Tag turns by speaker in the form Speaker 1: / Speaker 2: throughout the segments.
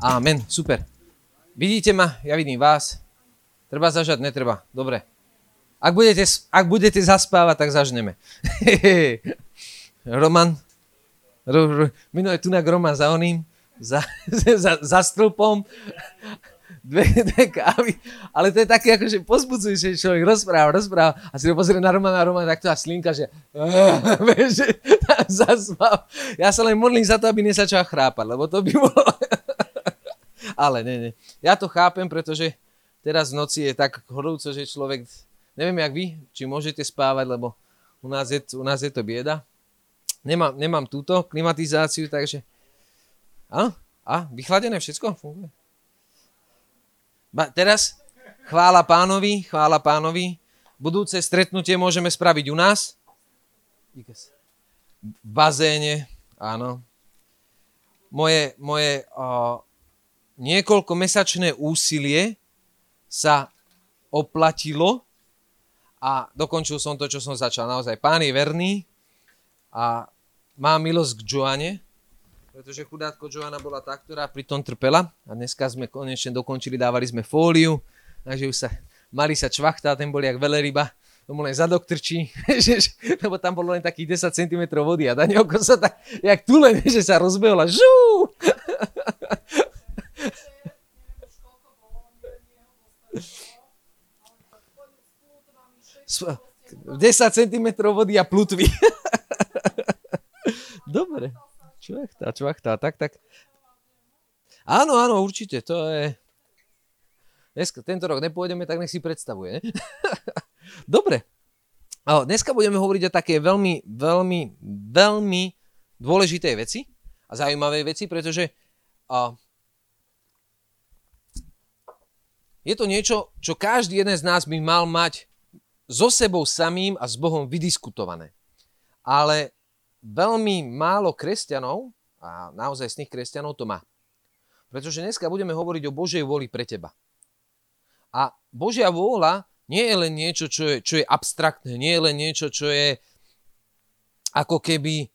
Speaker 1: Amen, super. Vidíte ma, ja vidím vás. Treba zažať, netreba. Dobre. Ak budete, ak budete zaspávať, tak zažneme. Roman, ro, ro, minulé tu na Roman za oným, za, za, za stĺpom, dve, dve kávy, ale to je také akože pozbudzujúce, že človek rozpráva, rozpráva a si ho pozrie na Romana a Roman takto a slinka, že, že zaspal. Ja sa len modlím za to, aby nesačal chrápať, lebo to by bolo... ale nie, nie. Ja to chápem, pretože teraz v noci je tak horúco, že človek Neviem, jak vy, či môžete spávať, lebo u nás je, u nás je to bieda. Nemám, nemám túto klimatizáciu, takže... A? A? Vychladené všetko? Funguje. Ba, teraz chvála pánovi, chvála pánovi. Budúce stretnutie môžeme spraviť u nás. V bazéne, áno. Moje, moje o, niekoľko mesačné úsilie sa oplatilo a dokončil som to, čo som začal. Naozaj, pán je verný a má milosť k Joane, pretože chudátko Joana bola tá, ktorá pri tom trpela a dneska sme konečne dokončili, dávali sme fóliu, takže už sa, mali sa čvachtá, ten bol jak veleryba, tomu len zadok trčí, lebo tam bolo len takých 10 cm vody a Danielko sa tak, jak tu len, že sa rozbehol a žú! 10 cm vody a plutvy. Dobre. Čvachtá, čvachtá, tak, tak. Áno, áno, určite, to je... Dneska, tento rok nepôjdeme, tak nech si predstavuje. Dobre. Dneska budeme hovoriť o také veľmi, veľmi, veľmi dôležité veci a zaujímavé veci, pretože je to niečo, čo každý jeden z nás by mal mať so sebou samým a s Bohom vydiskutované. Ale veľmi málo kresťanov, a naozaj z tých kresťanov to má. Pretože dneska budeme hovoriť o Božej vôli pre teba. A Božia vôľa nie je len niečo, čo je, čo je abstraktné, nie je len niečo, čo je ako keby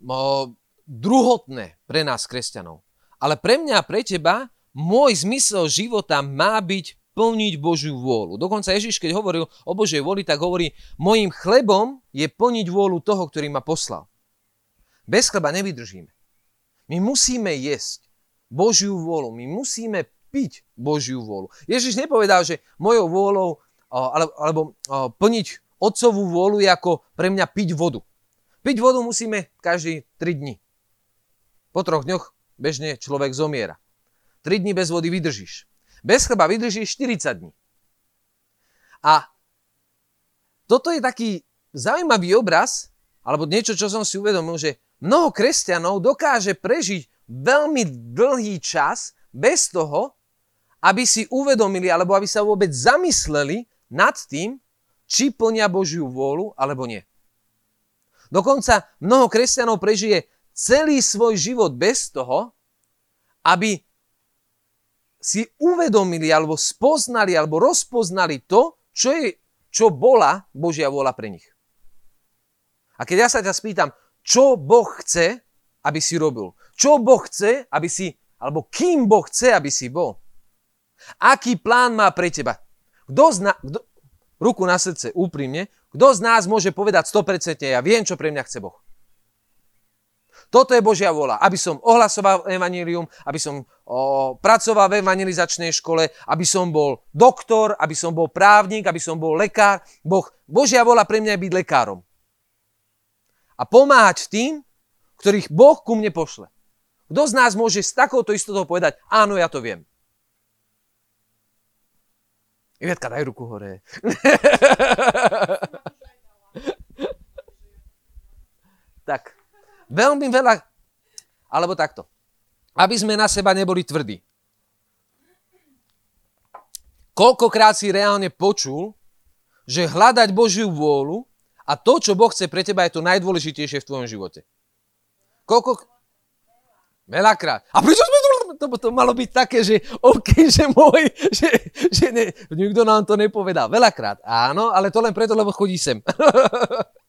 Speaker 1: no, druhotné pre nás, kresťanov. Ale pre mňa a pre teba môj zmysel života má byť plniť Božiu vôľu. Dokonca Ježiš, keď hovoril o Božej vôli, tak hovorí, mojim chlebom je plniť vôľu toho, ktorý ma poslal. Bez chleba nevydržíme. My musíme jesť Božiu vôľu. My musíme piť Božiu vôľu. Ježiš nepovedal, že mojou vôľou alebo, alebo plniť otcovú vôľu je ako pre mňa piť vodu. Piť vodu musíme každý 3 dni. Po troch dňoch bežne človek zomiera. 3 dní bez vody vydržíš. Bez chleba vydržíš 40 dní. A toto je taký zaujímavý obraz, alebo niečo, čo som si uvedomil, že mnoho kresťanov dokáže prežiť veľmi dlhý čas bez toho, aby si uvedomili, alebo aby sa vôbec zamysleli nad tým, či plnia Božiu vôľu, alebo nie. Dokonca mnoho kresťanov prežije celý svoj život bez toho, aby si uvedomili alebo spoznali alebo rozpoznali to, čo, je, čo bola Božia vôľa pre nich. A keď ja sa ťa spýtam, čo Boh chce, aby si robil? Čo Boh chce, aby si, alebo kým Boh chce, aby si bol? Aký plán má pre teba? Kto zna, kto, ruku na srdce, úprimne, kto z nás môže povedať 100% ja viem, čo pre mňa chce Boh? Toto je Božia vôľa, aby som ohlasoval evanílium, aby som o, pracoval v evangelizačnej škole, aby som bol doktor, aby som bol právnik, aby som bol lekár. Boh, Božia vôľa pre mňa je byť lekárom. A pomáhať tým, ktorých Boh ku mne pošle. Kto z nás môže s takouto istotou povedať, áno, ja to viem. Ivetka, daj ruku hore. tak. Veľmi veľa, alebo takto. aby sme na seba neboli tvrdí. Koľkokrát si reálne počul, že hľadať Božiu vôľu a to, čo Boh chce pre teba, je to najdôležitejšie v tvojom živote. Koľko... Veľakrát. A prečo sme to... To, malo byť také, že OK, že môj, že, že ne, nikto nám to nepovedal. Veľakrát. Áno, ale to len preto, lebo chodí sem.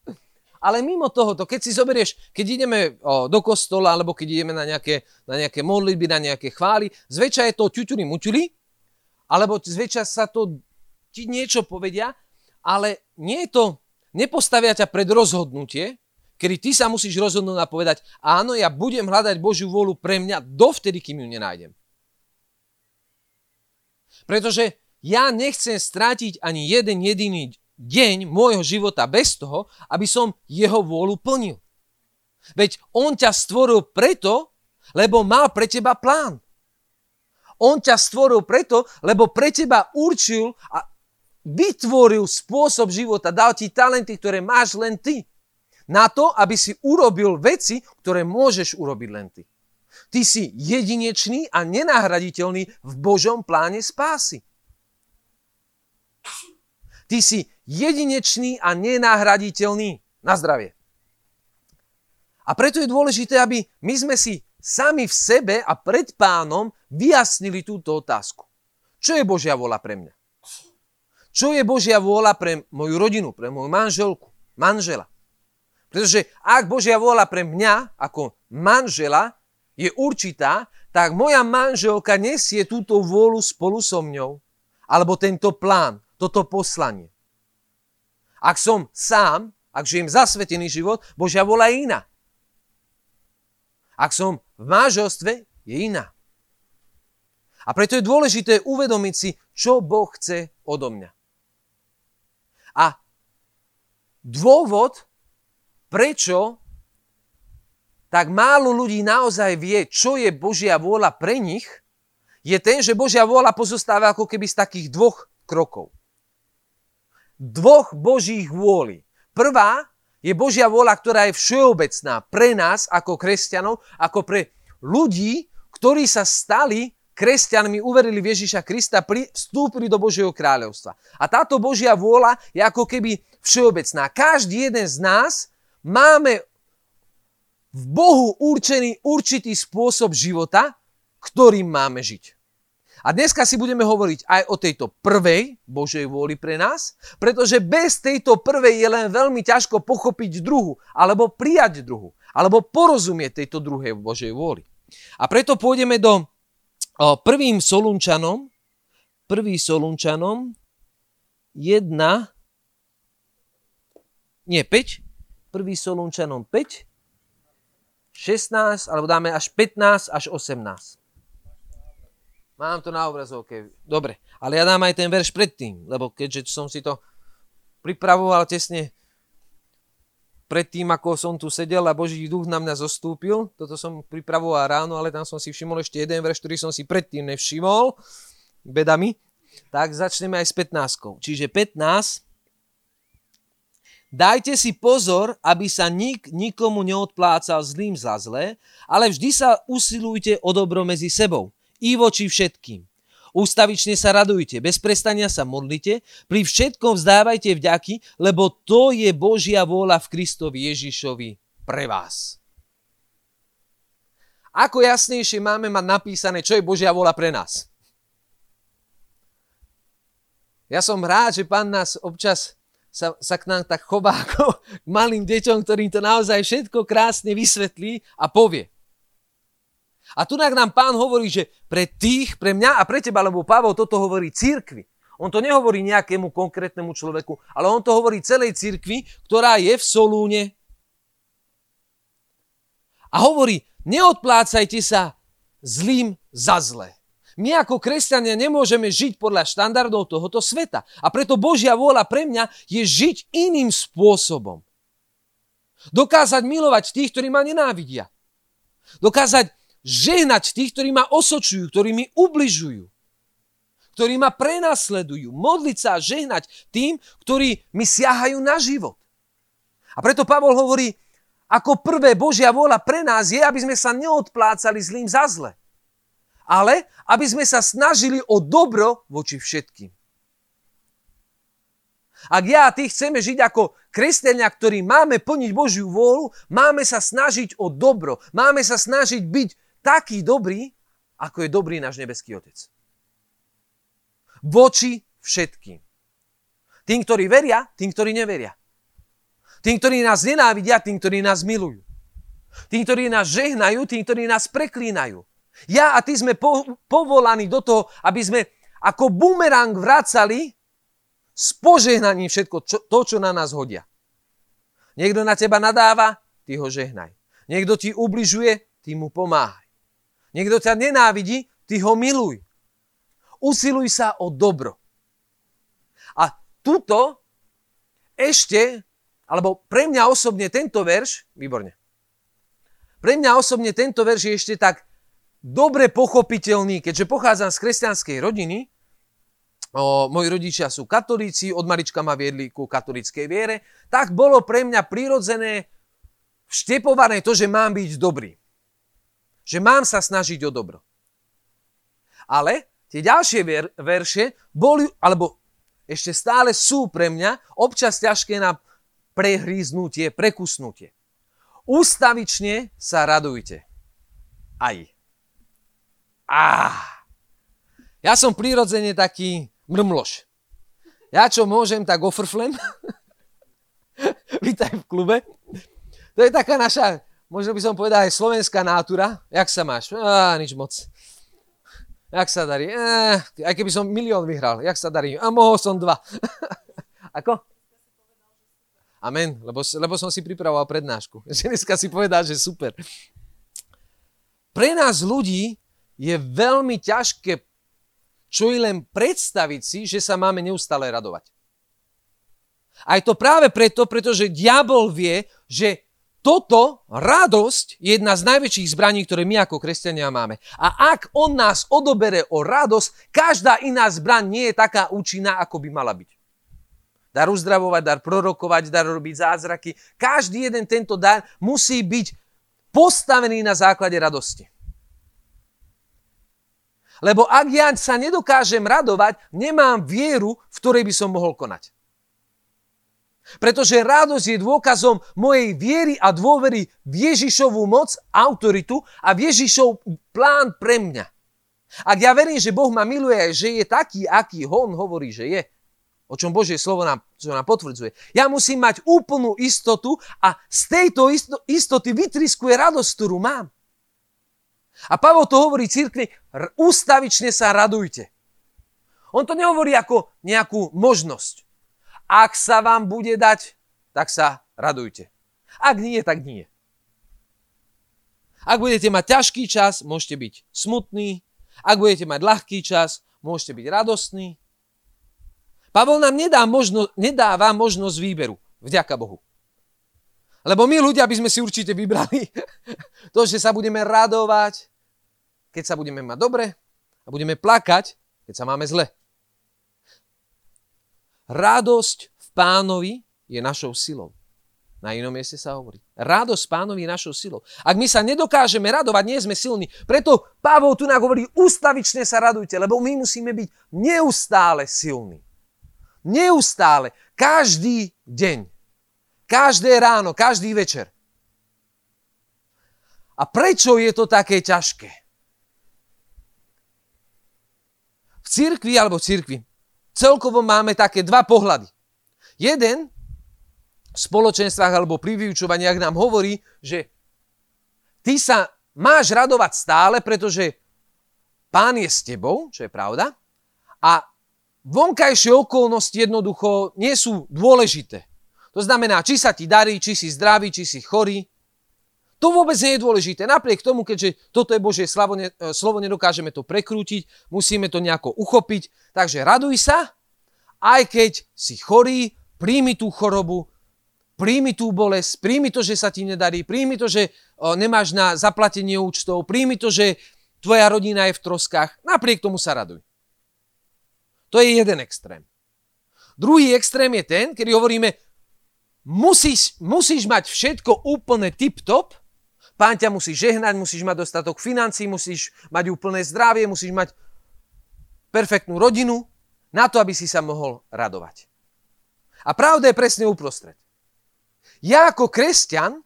Speaker 1: Ale mimo tohoto, keď si zoberieš, keď ideme o, do kostola, alebo keď ideme na nejaké, na nejaké modlitby, na nejaké chvály, zväčša je to ťuťuli muťuli, alebo zväčša sa to ti niečo povedia, ale nie je to, nepostavia ťa pred rozhodnutie, kedy ty sa musíš rozhodnúť a povedať, áno, ja budem hľadať Božiu vôľu pre mňa dovtedy, kým ju nenájdem. Pretože ja nechcem strátiť ani jeden jediný deň môjho života bez toho, aby som jeho vôľu plnil. Veď on ťa stvoril preto, lebo mal pre teba plán. On ťa stvoril preto, lebo pre teba určil a vytvoril spôsob života, dal ti talenty, ktoré máš len ty. Na to, aby si urobil veci, ktoré môžeš urobiť len ty. Ty si jedinečný a nenahraditeľný v Božom pláne spásy. Ty si jedinečný a nenahraditeľný. Na zdravie. A preto je dôležité, aby my sme si sami v sebe a pred pánom vyjasnili túto otázku. Čo je Božia vôľa pre mňa? Čo je Božia vôľa pre moju rodinu, pre moju manželku, manžela? Pretože ak Božia vôľa pre mňa ako manžela je určitá, tak moja manželka nesie túto vôľu spolu so mňou. Alebo tento plán, toto poslanie. Ak som sám, ak žijem zasvetený život, Božia vola je iná. Ak som v manželstve, je iná. A preto je dôležité uvedomiť si, čo Boh chce odo mňa. A dôvod, prečo tak málo ľudí naozaj vie, čo je Božia vôľa pre nich, je ten, že Božia vôľa pozostáva ako keby z takých dvoch krokov dvoch Božích vôli. Prvá je Božia vôľa, ktorá je všeobecná pre nás ako kresťanov, ako pre ľudí, ktorí sa stali kresťanmi, uverili v Ježiša Krista, vstúpili do Božieho kráľovstva. A táto Božia vôľa je ako keby všeobecná. Každý jeden z nás máme v Bohu určený určitý spôsob života, ktorým máme žiť. A dneska si budeme hovoriť aj o tejto prvej Božej vôli pre nás, pretože bez tejto prvej je len veľmi ťažko pochopiť druhu, alebo prijať druhu, alebo porozumieť tejto druhej Božej vôli. A preto pôjdeme do prvým Solunčanom, prvý Solunčanom 1, nie 5, prvý Solunčanom 5, 16, alebo dáme až 15 až 18. Mám to na obrazovke. Dobre, ale ja dám aj ten verš predtým, lebo keďže som si to pripravoval tesne predtým, ako som tu sedel a Boží duch na mňa zostúpil. Toto som pripravoval ráno, ale tam som si všimol ešte jeden verš, ktorý som si predtým nevšimol. Bedami. Tak začneme aj s 15. Čiže 15. Dajte si pozor, aby sa nik nikomu neodplácal zlým za zlé, ale vždy sa usilujte o dobro medzi sebou i voči všetkým. Ústavične sa radujte, bez prestania sa modlite, pri všetkom vzdávajte vďaky, lebo to je Božia vôľa v Kristovi Ježišovi pre vás. Ako jasnejšie máme mať napísané, čo je Božia vôľa pre nás? Ja som rád, že pán nás občas sa, sa k nám tak chová ako k malým deťom, ktorým to naozaj všetko krásne vysvetlí a povie. A tu nám pán hovorí, že pre tých, pre mňa a pre teba, lebo Pavol toto hovorí církvi. On to nehovorí nejakému konkrétnemu človeku, ale on to hovorí celej církvi, ktorá je v Solúne. A hovorí, neodplácajte sa zlým za zlé. My ako kresťania nemôžeme žiť podľa štandardov tohoto sveta. A preto Božia vôľa pre mňa je žiť iným spôsobom. Dokázať milovať tých, ktorí ma nenávidia. Dokázať žehnať tých, ktorí ma osočujú, ktorí mi ubližujú, ktorí ma prenasledujú, modliť sa a žehnať tým, ktorí mi siahajú na život. A preto Pavol hovorí, ako prvé Božia vôľa pre nás je, aby sme sa neodplácali zlým za zle. Ale aby sme sa snažili o dobro voči všetkým. Ak ja a ty chceme žiť ako kresťania, ktorí máme plniť Božiu vôľu, máme sa snažiť o dobro. Máme sa snažiť byť taký dobrý, ako je dobrý náš nebeský Otec. Voči všetkým. Tým, ktorí veria, tým, ktorí neveria. Tým, ktorí nás nenávidia, tým, ktorí nás milujú. Tým, ktorí nás žehnajú, tým, ktorí nás preklínajú. Ja a ty sme po, povolaní do toho, aby sme ako bumerang vracali s požehnaním všetko čo, to, čo na nás hodia. Niekto na teba nadáva, ty ho žehnaj. Niekto ti ubližuje, ty mu pomáhaj. Niekto ťa nenávidí, ty ho miluj. Usiluj sa o dobro. A tuto ešte alebo pre mňa osobne tento verš, výborne, pre mňa osobne tento verš je ešte tak dobre pochopiteľný, keďže pochádzam z kresťanskej rodiny, o, moji rodičia sú katolíci, od malička ma viedli ku katolíckej viere, tak bolo pre mňa prirodzené vštepované to, že mám byť dobrý. Že mám sa snažiť o dobro. Ale tie ďalšie ver- verše boli, alebo ešte stále sú pre mňa občas ťažké na prehríznutie, prekusnutie. Ústavične sa radujte. Aj. Á. Ja som prirodzene taký mrmloš. Ja čo môžem, tak ofrflem. Vítaj v klube. To je taká naša, možno by som povedal aj slovenská nátura. Jak sa máš? Á, nič moc. Jak sa darí? E, aj keby som milión vyhral. Jak sa darí? A mohol som dva. Ako? Amen, lebo, lebo som si pripravoval prednášku. Dneska si povedal, že super. Pre nás ľudí je veľmi ťažké čo i len predstaviť si, že sa máme neustále radovať. A je to práve preto, pretože diabol vie, že toto, radosť, je jedna z najväčších zbraní, ktoré my ako kresťania máme. A ak on nás odobere o radosť, každá iná zbraň nie je taká účinná, ako by mala byť dar uzdravovať, dar prorokovať, dar robiť zázraky. Každý jeden tento dar musí byť postavený na základe radosti. Lebo ak ja sa nedokážem radovať, nemám vieru, v ktorej by som mohol konať. Pretože radosť je dôkazom mojej viery a dôvery v Ježišovú moc, autoritu a v Ježišov plán pre mňa. Ak ja verím, že Boh ma miluje, že je taký, aký On hovorí, že je, o čom Božie slovo nám, čo nám potvrdzuje. Ja musím mať úplnú istotu a z tejto istoty vytriskuje radosť, ktorú mám. A Pavol to hovorí církvi, ústavične sa radujte. On to nehovorí ako nejakú možnosť. Ak sa vám bude dať, tak sa radujte. Ak nie, tak nie. Ak budete mať ťažký čas, môžete byť smutní. Ak budete mať ľahký čas, môžete byť radostní. Pavol nám nedá možno, nedáva možnosť výberu. Vďaka Bohu. Lebo my ľudia by sme si určite vybrali to, že sa budeme radovať, keď sa budeme mať dobre a budeme plakať, keď sa máme zle. Radosť v pánovi je našou silou. Na inom mieste sa hovorí. Radosť pánovi je našou silou. Ak my sa nedokážeme radovať, nie sme silní. Preto Pavol tu nám hovorí, ustavične sa radujte, lebo my musíme byť neustále silní. Neustále. Každý deň. Každé ráno, každý večer. A prečo je to také ťažké? V cirkvi alebo v cirkvi celkovo máme také dva pohľady. Jeden v spoločenstvách alebo pri vyučovaniach nám hovorí, že ty sa máš radovať stále, pretože pán je s tebou, čo je pravda, a vonkajšie okolnosti jednoducho nie sú dôležité. To znamená, či sa ti darí, či si zdravý, či si chorý. To vôbec nie je dôležité. Napriek tomu, keďže toto je Božie slovo, ne, e, slovo, nedokážeme to prekrútiť, musíme to nejako uchopiť. Takže raduj sa, aj keď si chorý, príjmi tú chorobu, príjmi tú bolesť, príjmi to, že sa ti nedarí, príjmi to, že o, nemáš na zaplatenie účtov, príjmi to, že tvoja rodina je v troskách. Napriek tomu sa raduj. To je jeden extrém. Druhý extrém je ten, kedy hovoríme, musíš, musíš mať všetko úplne tip-top, pán ťa musí žehnať, musíš mať dostatok financí, musíš mať úplné zdravie, musíš mať perfektnú rodinu, na to, aby si sa mohol radovať. A pravda je presne uprostred. Ja ako kresťan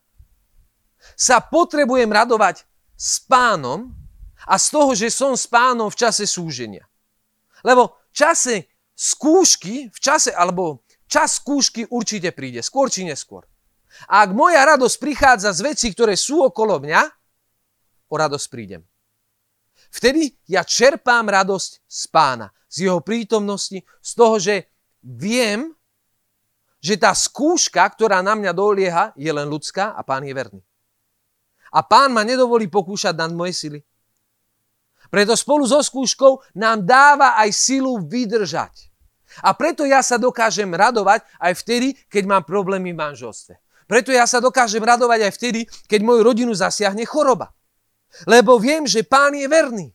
Speaker 1: sa potrebujem radovať s pánom a z toho, že som s pánom v čase súženia. Lebo v čase skúšky, v čase, alebo čas skúšky určite príde, skôr či neskôr. A ak moja radosť prichádza z vecí, ktoré sú okolo mňa, o radosť prídem. Vtedy ja čerpám radosť z pána, z jeho prítomnosti, z toho, že viem, že tá skúška, ktorá na mňa dolieha, je len ľudská a pán je verný. A pán ma nedovolí pokúšať nad moje sily. Preto spolu so skúškou nám dáva aj silu vydržať. A preto ja sa dokážem radovať aj vtedy, keď mám problémy v manželstve. Preto ja sa dokážem radovať aj vtedy, keď moju rodinu zasiahne choroba. Lebo viem, že pán je verný.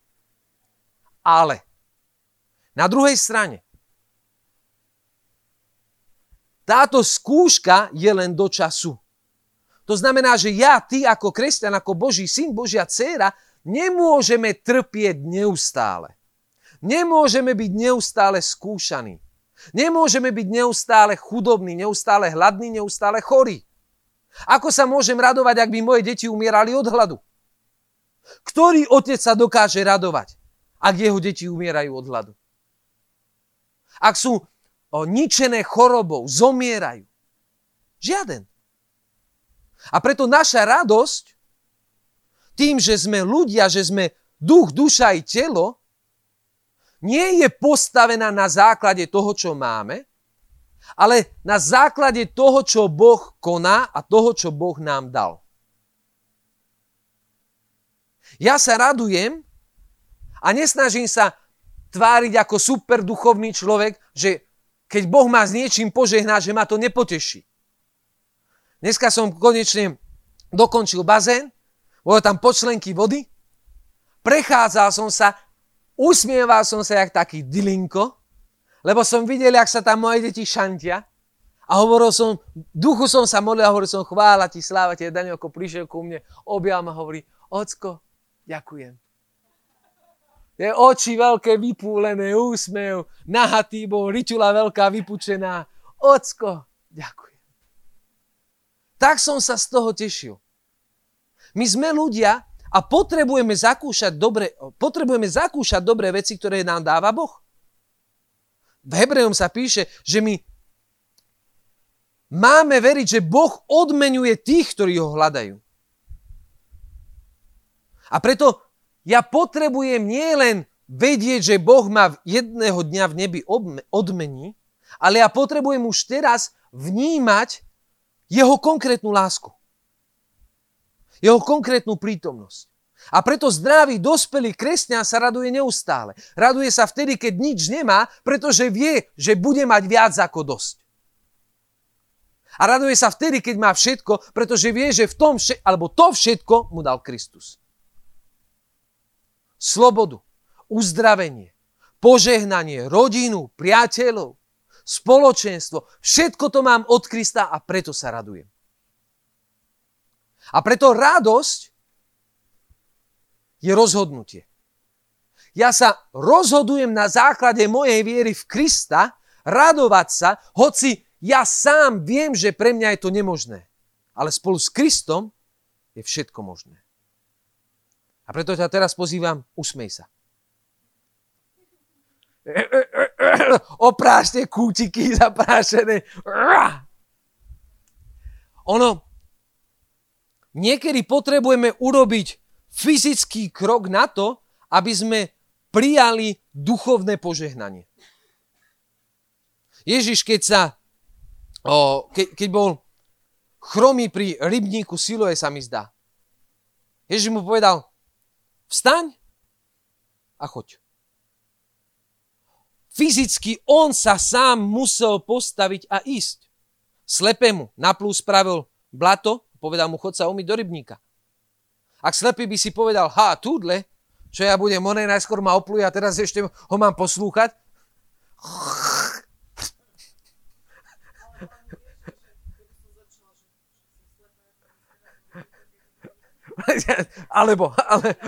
Speaker 1: Ale na druhej strane, táto skúška je len do času. To znamená, že ja, ty ako kresťan, ako Boží syn, Božia dcéra, nemôžeme trpieť neustále. Nemôžeme byť neustále skúšaní. Nemôžeme byť neustále chudobní, neustále hladní, neustále chorí. Ako sa môžem radovať, ak by moje deti umierali od hladu? Ktorý otec sa dokáže radovať, ak jeho deti umierajú od hladu? Ak sú o, ničené chorobou, zomierajú. Žiaden. A preto naša radosť, tým, že sme ľudia, že sme duch, duša i telo, nie je postavená na základe toho, čo máme, ale na základe toho, čo Boh koná a toho, čo Boh nám dal. Ja sa radujem a nesnažím sa tváriť ako super duchovný človek, že keď Boh má s niečím požehnať, že ma to nepoteší. Dneska som konečne dokončil bazén, bolo tam počlenky vody, prechádzal som sa, usmieval som sa jak taký dilinko, lebo som videl, jak sa tam moje deti šantia a hovoril som, duchu som sa modlil a hovoril som, chvála ti, sláva ti, Danielko prišiel ku mne, objal ma, hovorí, ocko, ďakujem. Je oči veľké vypúlené, úsmev, nahatý bol, ričula veľká vypučená. Ocko, ďakujem tak som sa z toho tešil. My sme ľudia a potrebujeme zakúšať dobre, potrebujeme zakúšať dobré veci, ktoré nám dáva Boh. V Hebrejom sa píše, že my máme veriť, že Boh odmenuje tých, ktorí ho hľadajú. A preto ja potrebujem nielen vedieť, že Boh ma jedného dňa v nebi odmení, ale ja potrebujem už teraz vnímať, jeho konkrétnu lásku. Jeho konkrétnu prítomnosť. A preto zdravý, dospelý kresťan sa raduje neustále. Raduje sa vtedy, keď nič nemá, pretože vie, že bude mať viac ako dosť. A raduje sa vtedy, keď má všetko, pretože vie, že v tom všetko, alebo to všetko mu dal Kristus. Slobodu, uzdravenie, požehnanie, rodinu, priateľov, spoločenstvo. Všetko to mám od Krista a preto sa radujem. A preto radosť je rozhodnutie. Ja sa rozhodujem na základe mojej viery v Krista radovať sa, hoci ja sám viem, že pre mňa je to nemožné. Ale spolu s Kristom je všetko možné. A preto ťa teraz pozývam, usmej sa. oprášte kútiky zaprášené. Ono, niekedy potrebujeme urobiť fyzický krok na to, aby sme prijali duchovné požehnanie. Ježiš, keď sa, o, ke, keď bol chromý pri rybníku Siloe, sa mi zdá. Ježiš mu povedal, vstaň a choď. Fyzicky on sa sám musel postaviť a ísť. Slepému naplú spravil blato, povedal mu, chod sa umyť do rybníka. Ak slepý by si povedal, ha, túdle, čo ja budem, onej najskôr ma opluje a teraz ešte ho mám poslúchať. Alebo, ale,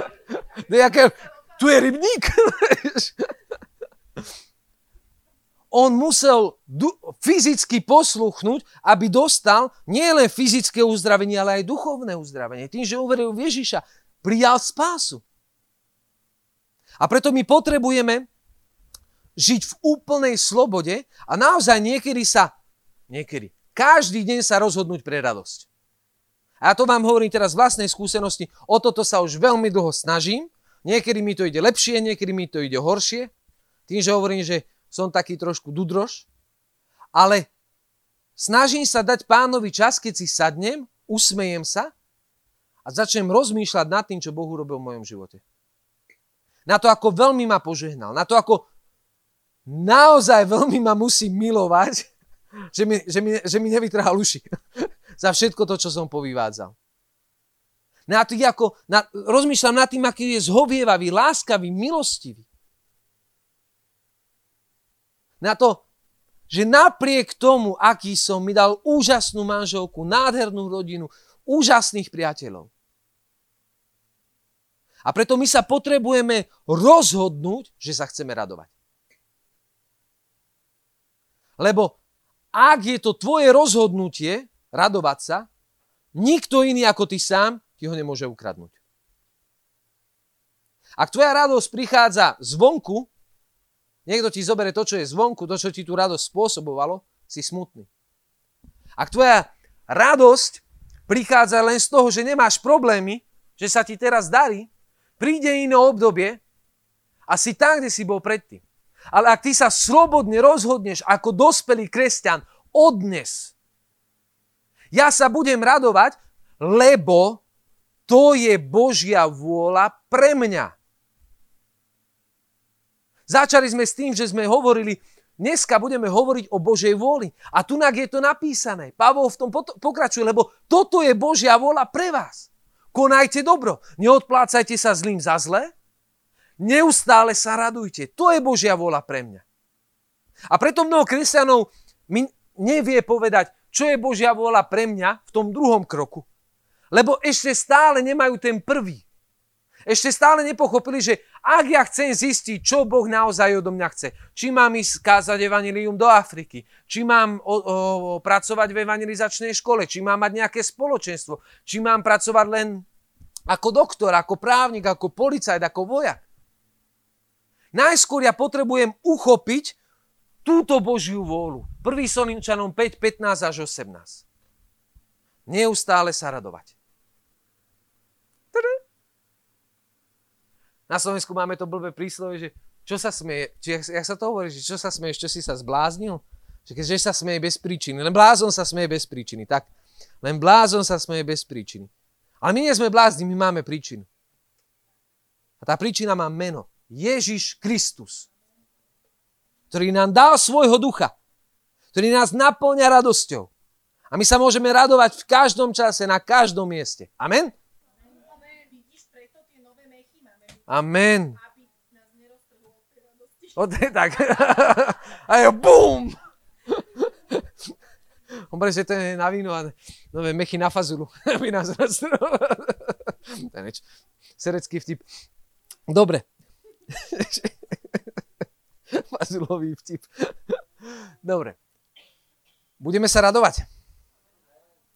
Speaker 1: nejaké, tu je rybník. On musel fyzicky posluchnúť, aby dostal nielen fyzické uzdravenie, ale aj duchovné uzdravenie. Tým, že uveril v Ježiša, prijal spásu. A preto my potrebujeme žiť v úplnej slobode a naozaj niekedy sa, niekedy, každý deň sa rozhodnúť pre radosť. A ja to vám hovorím teraz z vlastnej skúsenosti, o toto sa už veľmi dlho snažím, niekedy mi to ide lepšie, niekedy mi to ide horšie, tým, že hovorím, že som taký trošku dudroš, ale snažím sa dať pánovi čas, keď si sadnem, usmejem sa a začnem rozmýšľať nad tým, čo Boh urobil v mojom živote. Na to, ako veľmi ma požehnal, na to, ako naozaj veľmi ma musí milovať, že mi, že mi, že mi nevytrhal uši za všetko to, čo som povyvádzal. Na to, ako, na, rozmýšľam nad tým, aký je zhovievavý, láskavý, milostivý. Na to, že napriek tomu, aký som, mi dal úžasnú manželku, nádhernú rodinu, úžasných priateľov. A preto my sa potrebujeme rozhodnúť, že sa chceme radovať. Lebo ak je to tvoje rozhodnutie radovať sa, nikto iný ako ty sám ti ho nemôže ukradnúť. Ak tvoja radosť prichádza zvonku, niekto ti zobere to, čo je zvonku, to, čo ti tú radosť spôsobovalo, si smutný. Ak tvoja radosť prichádza len z toho, že nemáš problémy, že sa ti teraz darí, príde iné obdobie a si tam, kde si bol predtým. Ale ak ty sa slobodne rozhodneš ako dospelý kresťan odnes, ja sa budem radovať, lebo to je Božia vôľa pre mňa. Začali sme s tým, že sme hovorili, dneska budeme hovoriť o Božej vôli. A tu je to napísané. Pavol v tom pokračuje, lebo toto je Božia vôľa pre vás. Konajte dobro. Neodplácajte sa zlým za zlé, Neustále sa radujte. To je Božia vôľa pre mňa. A preto mnoho kresťanov mi nevie povedať, čo je Božia vôľa pre mňa v tom druhom kroku. Lebo ešte stále nemajú ten prvý. Ešte stále nepochopili, že ak ja chcem zistiť, čo Boh naozaj odo mňa chce, či mám ísť kázať evanilium do Afriky, či mám o, o, pracovať v evangelizačnej škole, či mám mať nejaké spoločenstvo, či mám pracovať len ako doktor, ako právnik, ako policajt, ako vojak. Najskôr ja potrebujem uchopiť túto Božiu vôľu. 1. Solinčanom 5, 15 až 18. Neustále sa radovať. Na Slovensku máme to blbé príslovie, že čo sa smeje, či, jak, jak sa to hovorí, že čo sa smeješ, čo si sa zbláznil? Že keďže sa smeje bez príčiny. Len blázon sa smeje bez príčiny. Tak, len blázon sa smeje bez príčiny. Ale my nie sme blázni, my máme príčinu. A tá príčina má meno. Ježiš Kristus, ktorý nám dal svojho ducha, ktorý nás naplňa radosťou. A my sa môžeme radovať v každom čase, na každom mieste. Amen? Amen. O, tak. A jo, bum! On bude, že to je na víno a nové mechy na fazulu. Aby nás To je. Serecký vtip. Dobre. Fazulový vtip. Dobre. Budeme sa radovať.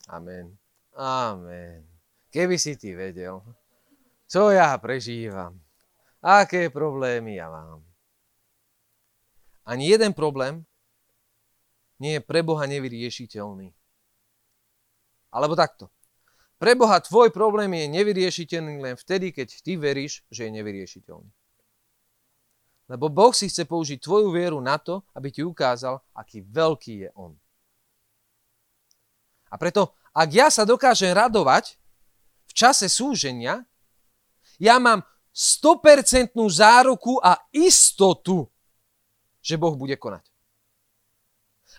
Speaker 1: Amen. Amen. Keby si ty vedel, čo ja prežívam, aké problémy ja mám. Ani jeden problém nie je pre Boha nevyriešiteľný. Alebo takto. Pre Boha tvoj problém je nevyriešiteľný len vtedy, keď ty veríš, že je nevyriešiteľný. Lebo Boh si chce použiť tvoju vieru na to, aby ti ukázal, aký veľký je On. A preto, ak ja sa dokážem radovať v čase súženia, ja mám 100% záruku a istotu, že Boh bude konať.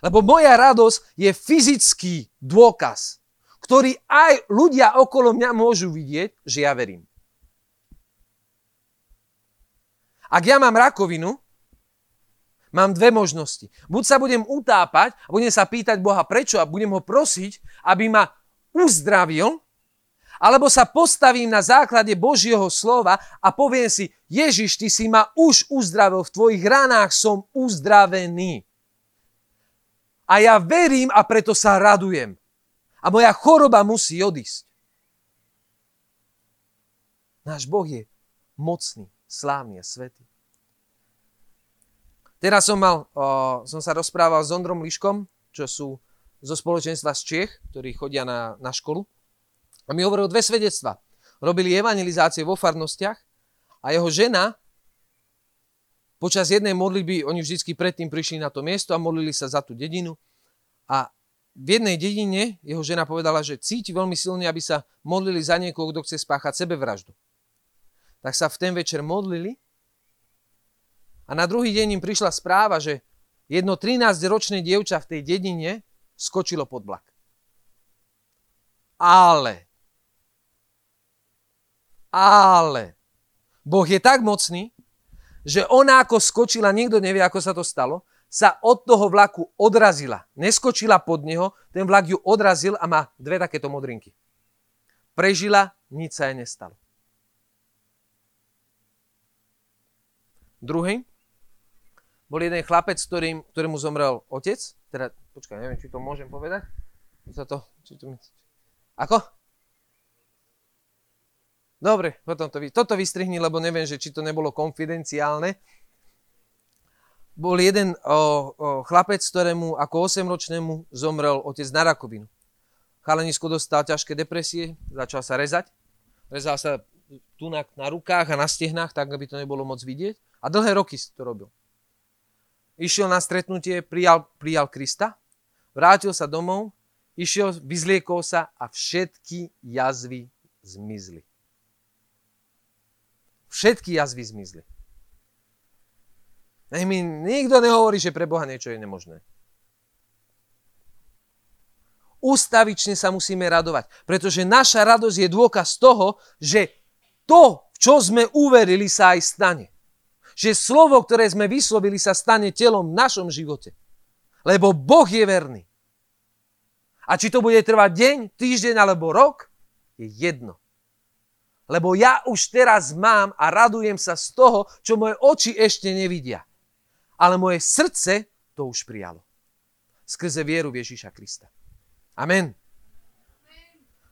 Speaker 1: Lebo moja radosť je fyzický dôkaz ktorý aj ľudia okolo mňa môžu vidieť, že ja verím. Ak ja mám rakovinu, mám dve možnosti. Buď sa budem utápať a budem sa pýtať Boha prečo a budem ho prosiť, aby ma uzdravil, Alebo sa postavím na základe Božieho slova a poviem si, Ježiš, ty si ma už uzdravil, v tvojich ranách som uzdravený. A ja verím a preto sa radujem. A moja choroba musí odísť. Náš Boh je mocný, slávny a svetý. Teraz som, mal, o, som sa rozprával s Ondrom Liškom, čo sú zo spoločenstva z Čech, ktorí chodia na, na školu. A mi hovoril dve svedectva. Robili evangelizácie vo farnostiach a jeho žena počas jednej modlitby, oni vždy predtým prišli na to miesto a modlili sa za tú dedinu. A v jednej dedine jeho žena povedala, že cíti veľmi silne, aby sa modlili za niekoho, kto chce spáchať sebevraždu. Tak sa v ten večer modlili a na druhý deň im prišla správa, že jedno 13-ročné dievča v tej dedine skočilo pod vlak. Ale, ale, Boh je tak mocný, že ona ako skočila, nikto nevie, ako sa to stalo, sa od toho vlaku odrazila. Neskočila pod neho, ten vlak ju odrazil a má dve takéto modrinky. Prežila, nič sa jej nestalo. Druhý, bol jeden chlapec, ktorým, ktorému zomrel otec. Teda, počkaj, neviem, či to môžem povedať. Či to, či to. Ako? Dobre, potom to, toto vystrihni, lebo neviem, že či to nebolo konfidenciálne. Bol jeden o, o, chlapec, ktorému ako 8-ročnému zomrel otec na rakovinu. Chalenisko dostal ťažké depresie, začal sa rezať. Rezal sa tu na, na rukách a na stehnách, tak aby to nebolo moc vidieť. A dlhé roky si to robil išiel na stretnutie, prijal, prijal Krista, vrátil sa domov, išiel, vyzliekol sa a všetky jazvy zmizli. Všetky jazvy zmizli. Nech mi nikto nehovorí, že pre Boha niečo je nemožné. Ústavične sa musíme radovať, pretože naša radosť je dôkaz toho, že to, v čo sme uverili, sa aj stane že slovo, ktoré sme vyslovili, sa stane telom v našom živote. Lebo Boh je verný. A či to bude trvať deň, týždeň alebo rok, je jedno. Lebo ja už teraz mám a radujem sa z toho, čo moje oči ešte nevidia. Ale moje srdce to už prijalo. Skrze vieru v Ježíša Krista. Amen.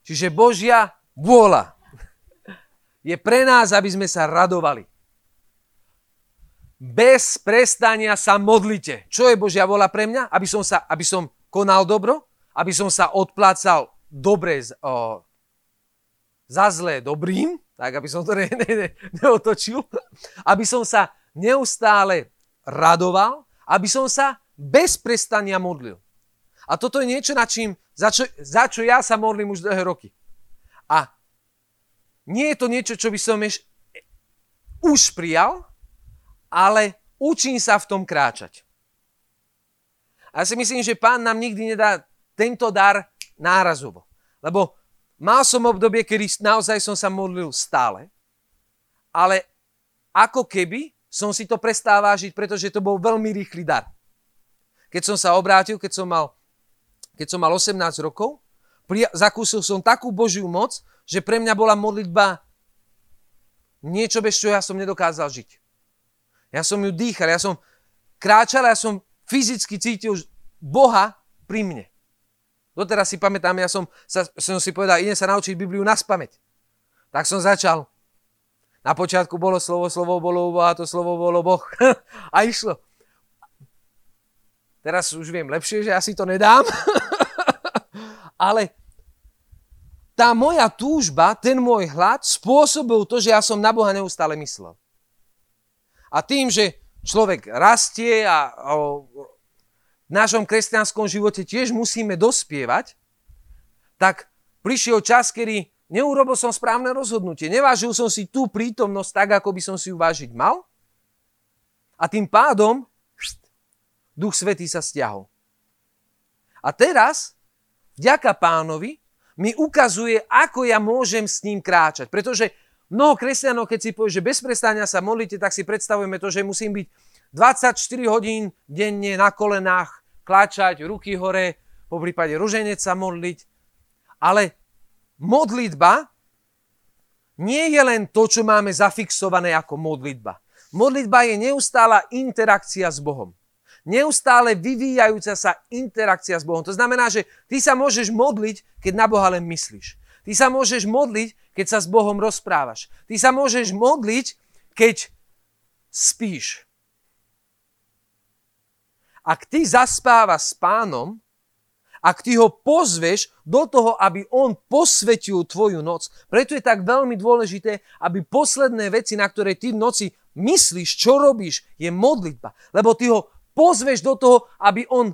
Speaker 1: Čiže Božia vôľa je pre nás, aby sme sa radovali bez prestania sa modlite. Čo je Božia vola pre mňa? Aby som, sa, aby som konal dobro, aby som sa odplácal dobre o, za zlé dobrým, tak aby som to ne, ne, ne, neotočil, aby som sa neustále radoval, aby som sa bez prestania modlil. A toto je niečo, na čím, za, čo, za čo ja sa modlím už dlhé roky. A nie je to niečo, čo by som eš, už prijal, ale učím sa v tom kráčať. A ja si myslím, že pán nám nikdy nedá tento dar nárazovo. Lebo mal som obdobie, kedy naozaj som sa modlil stále, ale ako keby som si to prestáva žiť, pretože to bol veľmi rýchly dar. Keď som sa obrátil, keď som mal, keď som mal 18 rokov, zakúsil som takú Božiu moc, že pre mňa bola modlitba niečo, bez čo ja som nedokázal žiť. Ja som ju dýchal, ja som kráčal, ja som fyzicky cítil Boha pri mne. Doteraz si pamätám, ja som, sa, som si povedal, idem sa naučiť Bibliu na spameť. Tak som začal. Na počiatku bolo slovo, slovo bolo Boha, to slovo bolo Boh. a išlo. Teraz už viem lepšie, že ja si to nedám. Ale tá moja túžba, ten môj hlad spôsobil to, že ja som na Boha neustále myslel. A tým, že človek rastie a, a v našom kresťanskom živote tiež musíme dospievať, tak prišiel čas, kedy neurobil som správne rozhodnutie. Nevážil som si tú prítomnosť tak, ako by som si ju vážiť mal. A tým pádom Duch Svetý sa stiahol. A teraz, vďaka pánovi, mi ukazuje, ako ja môžem s ním kráčať. Pretože Mnoho kresťanov, keď si povie, že bez prestania sa modlíte, tak si predstavujeme to, že musím byť 24 hodín denne na kolenách, kláčať, ruky hore, po prípade ruženec sa modliť. Ale modlitba nie je len to, čo máme zafixované ako modlitba. Modlitba je neustála interakcia s Bohom. Neustále vyvíjajúca sa interakcia s Bohom. To znamená, že ty sa môžeš modliť, keď na Boha len myslíš. Ty sa môžeš modliť, keď sa s Bohom rozprávaš. Ty sa môžeš modliť, keď spíš. Ak ty zaspávaš s pánom, ak ty ho pozveš do toho, aby on posvetil tvoju noc. Preto je tak veľmi dôležité, aby posledné veci, na ktoré ty v noci myslíš, čo robíš, je modlitba. Lebo ty ho pozveš do toho, aby on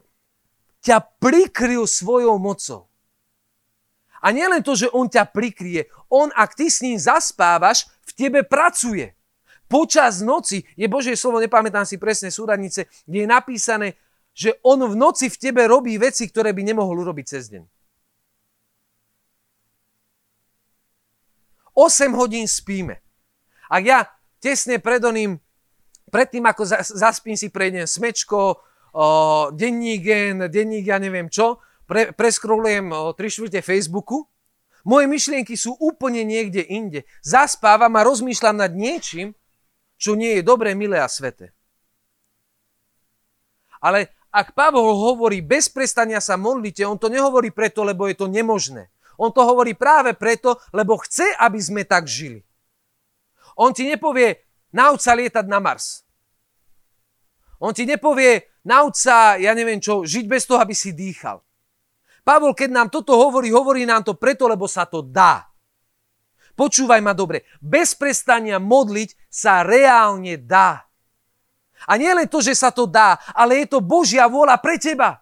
Speaker 1: ťa prikryl svojou mocou. A nielen to, že on ťa prikrie, on, ak ty s ním zaspávaš, v tebe pracuje. Počas noci je Božie slovo, nepamätám si presne súradnice, kde je napísané, že on v noci v tebe robí veci, ktoré by nemohol urobiť cez deň. 8 hodín spíme. Ak ja tesne pred oným, pred tým, ako zaspím si prejdem smečko, o, denník denník ja neviem čo, pre, preskrolujem 3 čtvrte Facebooku, moje myšlienky sú úplne niekde inde. Zaspávam a rozmýšľam nad niečím, čo nie je dobré, milé a sveté. Ale ak Pavol hovorí bez prestania sa modlite, on to nehovorí preto, lebo je to nemožné. On to hovorí práve preto, lebo chce, aby sme tak žili. On ti nepovie, nauč sa lietať na Mars. On ti nepovie, nauč sa, ja neviem čo, žiť bez toho, aby si dýchal. Pavol, keď nám toto hovorí, hovorí nám to preto, lebo sa to dá. Počúvaj ma dobre. Bez prestania modliť sa reálne dá. A nie len to, že sa to dá, ale je to Božia vôľa pre teba.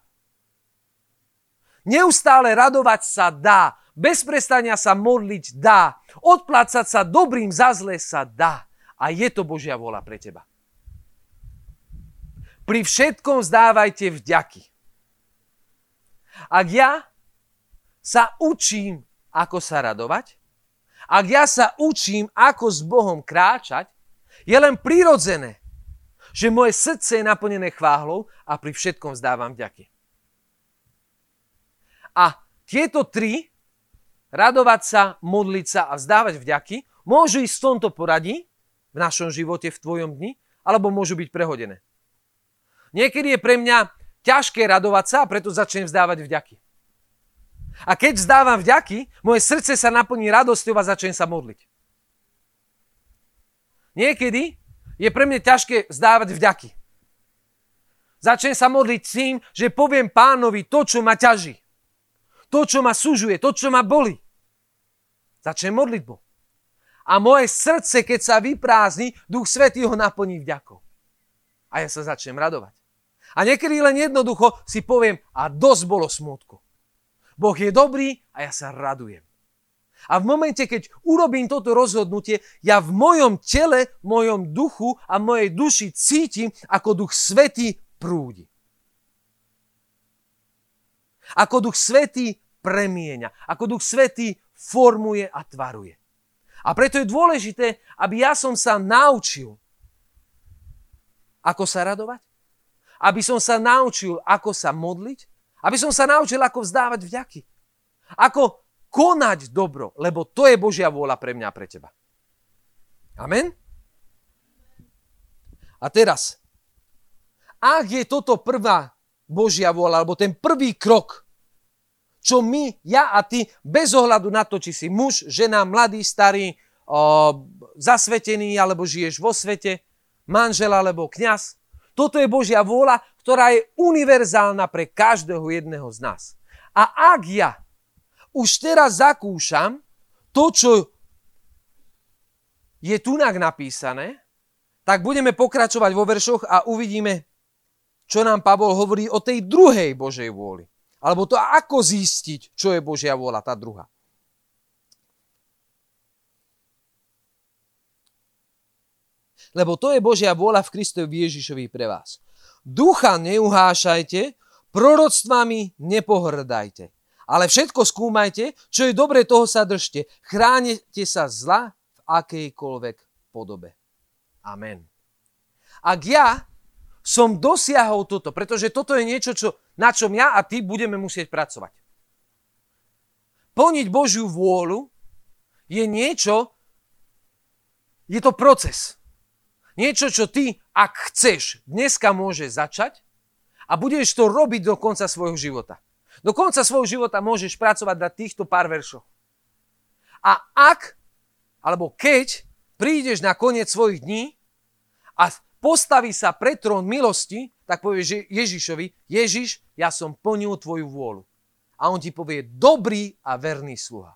Speaker 1: Neustále radovať sa dá. Bez prestania sa modliť dá. Odplácať sa dobrým za zlé sa dá. A je to Božia vôľa pre teba. Pri všetkom zdávajte vďaky. Ak ja sa učím, ako sa radovať, ak ja sa učím, ako s Bohom kráčať, je len prirodzené, že moje srdce je naplnené chváhlou a pri všetkom vzdávam vďaky. A tieto tri, radovať sa, modliť sa a vzdávať vďaky, môžu ísť v tomto poradí, v našom živote, v tvojom dni, alebo môžu byť prehodené. Niekedy je pre mňa ťažké radovať sa a preto začnem vzdávať vďaky. A keď vzdávam vďaky, moje srdce sa naplní radosťou a začnem sa modliť. Niekedy je pre mňa ťažké zdávať vďaky. Začnem sa modliť tým, že poviem pánovi to, čo ma ťaží. To, čo ma sužuje, to, čo ma boli. Začnem modlitbu. A moje srdce, keď sa vyprázdni, Duch Svetý ho naplní vďakou. A ja sa začnem radovať. A niekedy len jednoducho si poviem, a dosť bolo smutku. Boh je dobrý a ja sa radujem. A v momente, keď urobím toto rozhodnutie, ja v mojom tele, v mojom duchu a mojej duši cítim, ako duch svetý prúdi. Ako duch svetý premieňa. Ako duch svetý formuje a tvaruje. A preto je dôležité, aby ja som sa naučil, ako sa radovať, aby som sa naučil, ako sa modliť, aby som sa naučil, ako vzdávať vďaky. Ako konať dobro, lebo to je Božia vôľa pre mňa a pre teba. Amen? A teraz, ak je toto prvá Božia vôľa, alebo ten prvý krok, čo my, ja a ty, bez ohľadu na to, či si muž, žena, mladý, starý, o, zasvetený, alebo žiješ vo svete, manžel alebo kňaz, toto je Božia vôľa, ktorá je univerzálna pre každého jedného z nás. A ak ja už teraz zakúšam to, čo je tunak napísané, tak budeme pokračovať vo veršoch a uvidíme, čo nám Pavol hovorí o tej druhej Božej vôli. Alebo to, ako zistiť, čo je Božia vôľa, tá druhá. Lebo to je Božia vôľa v Kristovi Ježišovi pre vás. Ducha neuhášajte, proroctvami nepohrdajte. Ale všetko skúmajte, čo je dobre, toho sa držte. Chránite sa zla v akejkoľvek podobe. Amen. Ak ja som dosiahol toto, pretože toto je niečo, čo, na čom ja a ty budeme musieť pracovať. Plniť Božiu vôľu je niečo, je to proces. Niečo, čo ty, ak chceš, dneska môže začať a budeš to robiť do konca svojho života. Do konca svojho života môžeš pracovať na týchto pár veršoch. A ak, alebo keď prídeš na koniec svojich dní a postaví sa pred trón milosti, tak povieš Ježišovi, Ježiš, ja som plnil tvoju vôľu. A on ti povie, dobrý a verný sluha.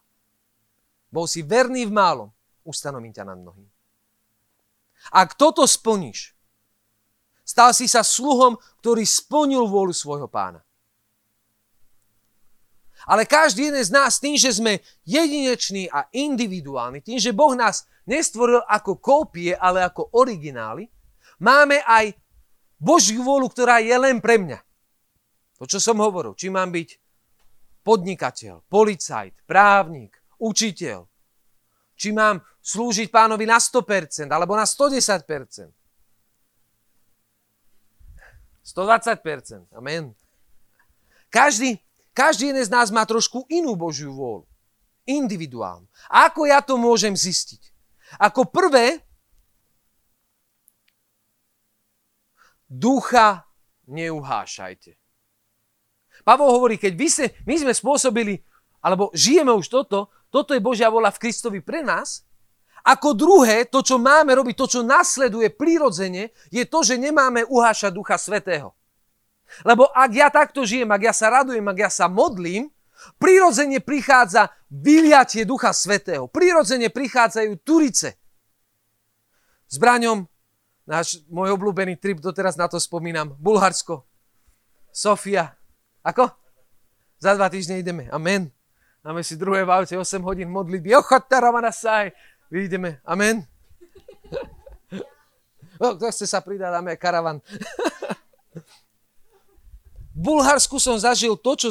Speaker 1: Bol si verný v málom, ustanovím ťa nad mnohým. Ak toto splníš, stal si sa sluhom, ktorý splnil vôľu svojho pána. Ale každý jeden z nás tým, že sme jedineční a individuálni, tým, že Boh nás nestvoril ako kópie, ale ako originály, máme aj Božiu vôľu, ktorá je len pre mňa. To, čo som hovoril, či mám byť podnikateľ, policajt, právnik, učiteľ, či mám slúžiť pánovi na 100% alebo na 110%. 120%. Amen. Každý, každý jeden z nás má trošku inú Božiu vôľu. Individuálnu. Ako ja to môžem zistiť? Ako prvé, ducha neuhášajte. Pavol hovorí, keď vy se, my sme spôsobili, alebo žijeme už toto, toto je Božia vola v Kristovi pre nás. Ako druhé, to, čo máme robiť, to, čo nasleduje prirodzene, je to, že nemáme uhášať Ducha Svetého. Lebo ak ja takto žijem, ak ja sa radujem, ak ja sa modlím, prirodzene prichádza vyliatie Ducha Svetého. Prirodzene prichádzajú turice. S Braňom, náš môj obľúbený trip, doteraz na to spomínam, Bulharsko, Sofia. Ako? Za dva týždne ideme. Amen. Máme si druhé v aute 8 hodín modlitby. Ochota Ramanasaj. Vyjdeme. Amen. No, kto chce sa pridať, dáme aj karavan. v Bulharsku som zažil to, čo,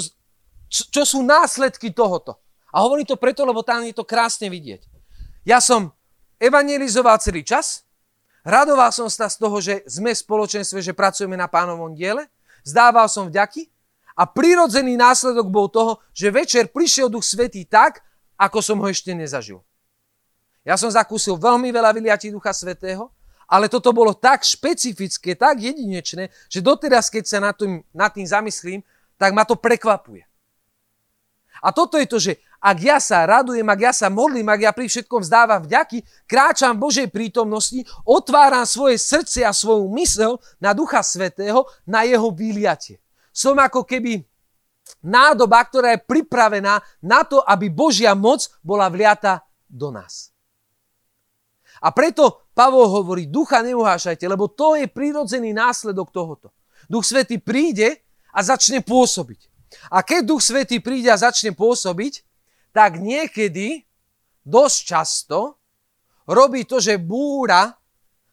Speaker 1: čo sú následky tohoto. A hovorím to preto, lebo tam je to krásne vidieť. Ja som evangelizoval celý čas, radoval som sa z toho, že sme v spoločenstve, že pracujeme na pánovom diele, zdával som vďaky a prirodzený následok bol toho, že večer prišiel Duch Svetý tak, ako som ho ešte nezažil. Ja som zakúsil veľmi veľa vyliatí Ducha Svetého, ale toto bolo tak špecifické, tak jedinečné, že doteraz, keď sa nad tým, nad tým zamyslím, tak ma to prekvapuje. A toto je to, že ak ja sa radujem, ak ja sa modlím, ak ja pri všetkom vzdávam vďaky, kráčam v Božej prítomnosti, otváram svoje srdce a svoju mysel na Ducha Svetého, na jeho vyliatie. Som ako keby nádoba, ktorá je pripravená na to, aby Božia moc bola vliata do nás. A preto Pavol hovorí, ducha neuhášajte, lebo to je prirodzený následok tohoto. Duch Svetý príde a začne pôsobiť. A keď Duch Svetý príde a začne pôsobiť, tak niekedy, dosť často, robí to, že búra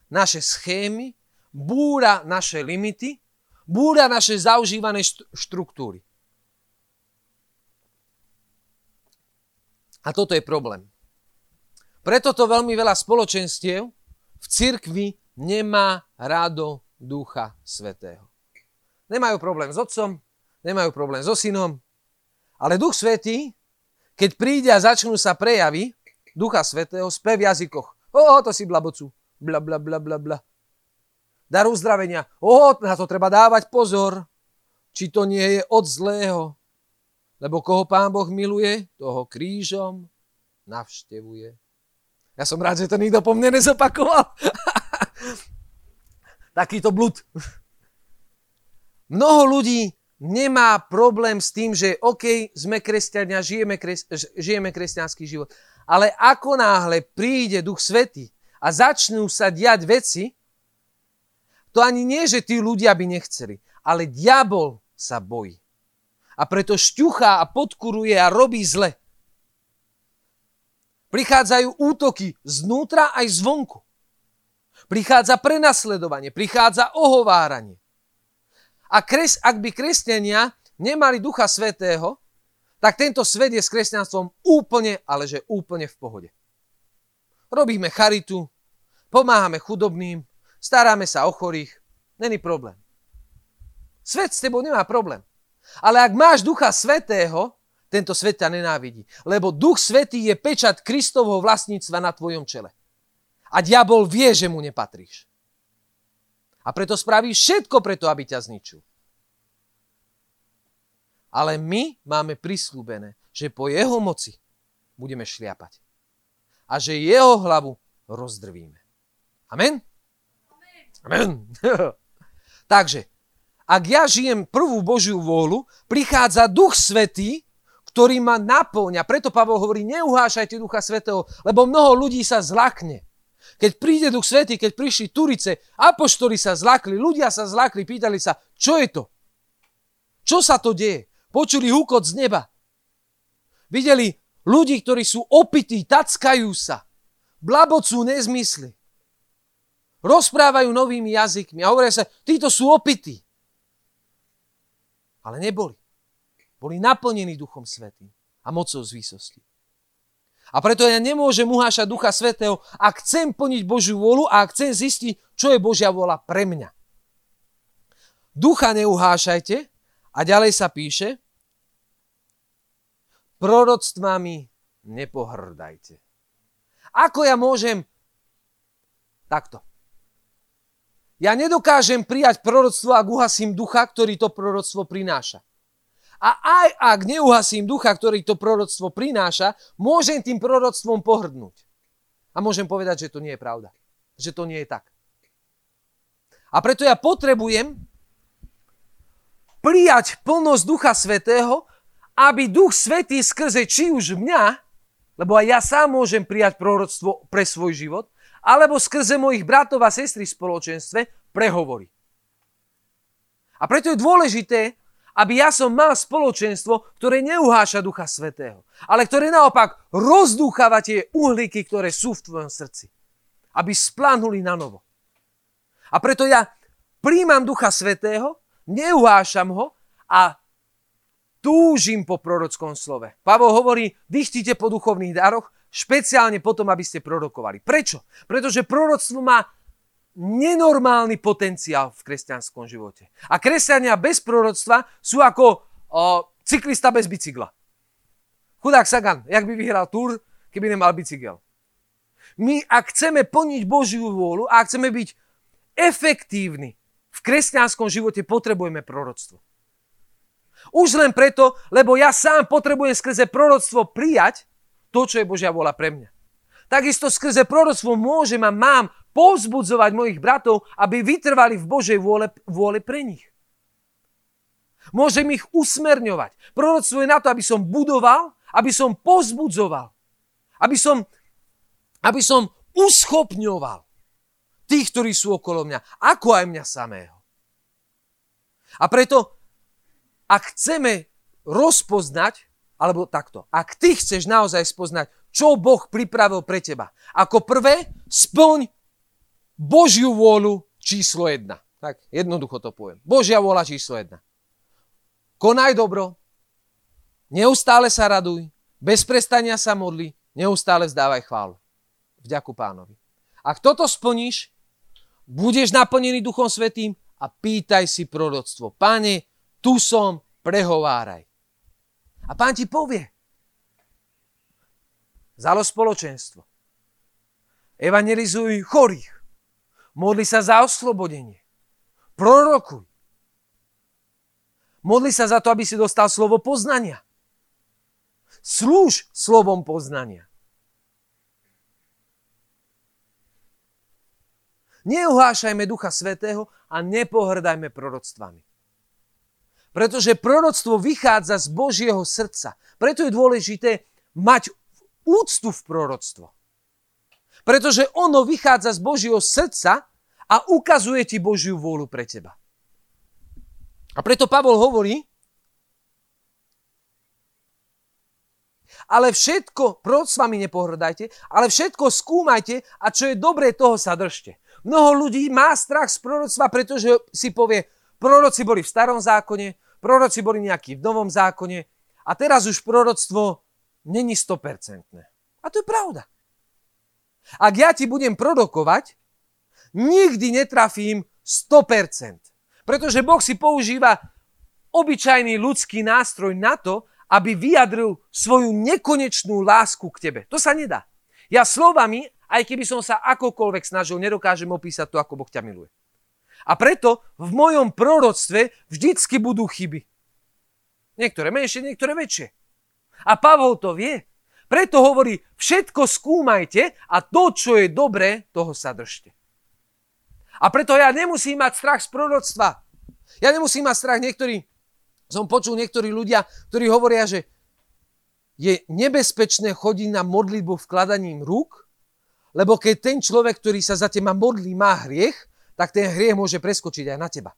Speaker 1: naše schémy, búra naše limity búra naše zaužívané štruktúry. A toto je problém. Preto to veľmi veľa spoločenstiev v cirkvi nemá rádo Ducha Svetého. Nemajú problém s otcom, nemajú problém so synom, ale Duch Svetý, keď príde a začnú sa prejavy Ducha Svetého, spev v jazykoch. O, to si blabocu. Bla, bla, bla, bla, bla dar uzdravenia. O, na to treba dávať pozor, či to nie je od zlého. Lebo koho pán Boh miluje, toho krížom navštevuje. Ja som rád, že to nikto po mne nezopakoval. Takýto blud. Mnoho ľudí nemá problém s tým, že OK, sme kresťania, žijeme, kres, žijeme kresťanský život. Ale ako náhle príde Duch Svety a začnú sa diať veci, to ani nie, že tí ľudia by nechceli, ale diabol sa bojí. A preto šťuchá a podkuruje a robí zle. Prichádzajú útoky znútra aj zvonku. Prichádza prenasledovanie, prichádza ohováranie. A kres, ak by kresťania nemali Ducha Svetého, tak tento svet je s kresťanstvom úplne, ale že úplne v pohode. Robíme charitu, pomáhame chudobným, staráme sa o chorých, není problém. Svet s tebou nemá problém. Ale ak máš Ducha Svetého, tento svet ťa nenávidí. Lebo Duch Svetý je pečat Kristovho vlastníctva na tvojom čele. A diabol vie, že mu nepatríš. A preto spraví všetko preto, aby ťa zničil. Ale my máme prislúbené, že po jeho moci budeme šliapať. A že jeho hlavu rozdrvíme. Amen? Amen. Takže, ak ja žijem prvú Božiu vôľu, prichádza Duch Svetý, ktorý ma naplňa. Preto Pavol hovorí, neuhášajte Ducha Svetého, lebo mnoho ľudí sa zlakne. Keď príde Duch Svetý, keď prišli Turice, apoštoli sa zlakli, ľudia sa zlakli, pýtali sa, čo je to? Čo sa to deje? Počuli húkot z neba. Videli ľudí, ktorí sú opití, tackajú sa, blabocú nezmysly. Rozprávajú novými jazykmi a hovoria sa, títo sú opití. Ale neboli. Boli naplnení Duchom Svetým a mocou z výsosti. A preto ja nemôžem uhášať Ducha Svetého, ak chcem plniť Božiu vôľu a ak chcem zistiť, čo je Božia vôľa pre mňa. Ducha neuhášajte a ďalej sa píše, proroctvami nepohrdajte. Ako ja môžem takto? Ja nedokážem prijať proroctvo, ak uhasím ducha, ktorý to proroctvo prináša. A aj ak neuhasím ducha, ktorý to proroctvo prináša, môžem tým proroctvom pohrdnúť. A môžem povedať, že to nie je pravda. Že to nie je tak. A preto ja potrebujem prijať plnosť Ducha Svetého, aby Duch Svetý skrze či už mňa, lebo aj ja sám môžem prijať proroctvo pre svoj život, alebo skrze mojich bratov a sestry v spoločenstve prehovorí. A preto je dôležité, aby ja som mal spoločenstvo, ktoré neuháša Ducha Svetého, ale ktoré naopak rozdúchava tie uhlíky, ktoré sú v tvojom srdci. Aby splanuli na novo. A preto ja príjmam Ducha Svetého, neuhášam ho a túžim po prorockom slove. Pavol hovorí, dychtite po duchovných daroch, špeciálne potom, aby ste prorokovali. Prečo? Pretože proroctvo má nenormálny potenciál v kresťanskom živote. A kresťania bez proroctva sú ako o, cyklista bez bicykla. Chudák Sagan, jak by vyhral túr, keby nemal bicykel. My, ak chceme plniť Božiu vôľu a ak chceme byť efektívni v kresťanskom živote, potrebujeme proroctvo. Už len preto, lebo ja sám potrebujem skrze proroctvo prijať to, čo je Božia vôľa pre mňa. Takisto skrze proroctvo môžem a mám povzbudzovať mojich bratov, aby vytrvali v Božej vôle, vôle pre nich. Môžem ich usmerňovať. Proroctvo je na to, aby som budoval, aby som povzbudzoval, aby som, aby som uschopňoval tých, ktorí sú okolo mňa, ako aj mňa samého. A preto, ak chceme rozpoznať, alebo takto, ak ty chceš naozaj spoznať, čo Boh pripravil pre teba, ako prvé, splň Božiu vôľu číslo jedna. Tak jednoducho to poviem. Božia vôľa číslo jedna. Konaj dobro, neustále sa raduj, bez prestania sa modli, neustále vzdávaj chválu. Vďaku pánovi. Ak toto splníš, budeš naplnený Duchom Svetým a pýtaj si proroctvo. Pane, tu som, prehováraj. A pán ti povie. Zalo spoločenstvo. Evangelizuj chorých. Modli sa za oslobodenie. Prorokuj. Modli sa za to, aby si dostal slovo poznania. Slúž slovom poznania. Neuhášajme Ducha Svetého a nepohrdajme proroctvami. Pretože proroctvo vychádza z Božieho srdca. Preto je dôležité mať úctu v proroctvo. Pretože ono vychádza z Božieho srdca a ukazuje ti Božiu vôľu pre teba. A preto Pavol hovorí, ale všetko, s vami nepohrdajte, ale všetko skúmajte a čo je dobré, toho sa držte. Mnoho ľudí má strach z proroctva, pretože si povie, proroci boli v starom zákone, proroci boli nejakí v novom zákone a teraz už proroctvo není 100%. A to je pravda. Ak ja ti budem prorokovať, nikdy netrafím 100%. Pretože Boh si používa obyčajný ľudský nástroj na to, aby vyjadril svoju nekonečnú lásku k tebe. To sa nedá. Ja slovami, Aj keby som sa akokoľvek snažil, nedokážem opísať to, ako Boh ťa miluje. A preto v mojom proroctve vždycky budú chyby. Niektoré menšie, niektoré väčšie. A Pavol to vie. Preto hovorí, všetko skúmajte a to, čo je dobré, toho sa držte. A preto ja nemusím mať strach z proroctva. Ja nemusím mať strach. Niektorí, som počul niektorí ľudia, ktorí hovoria, že je nebezpečné chodiť na modlitbu vkladaním rúk, lebo keď ten človek, ktorý sa za teba modlí, má hriech, tak ten hriech môže preskočiť aj na teba.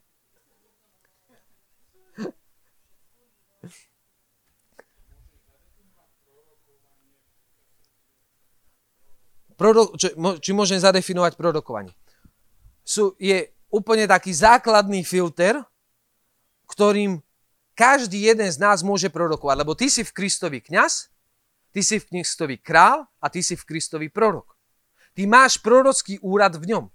Speaker 1: Prorok, čo, či môžem zadefinovať prorokovanie? Sú, je úplne taký základný filter, ktorým každý jeden z nás môže prorokovať. Lebo ty si v Kristovi kňaz, ty si v Kristovi král a ty si v Kristovi prorok. Ty máš prorocký úrad v ňom.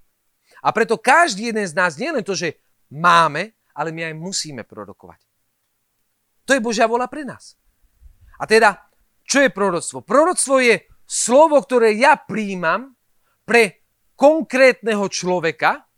Speaker 1: A preto každý jeden z nás, nie len to, že máme, ale my aj musíme prorokovať. To je Božia vola pre nás. A teda, čo je proroctvo? Proroctvo je slovo, ktoré ja príjmam pre konkrétneho človeka,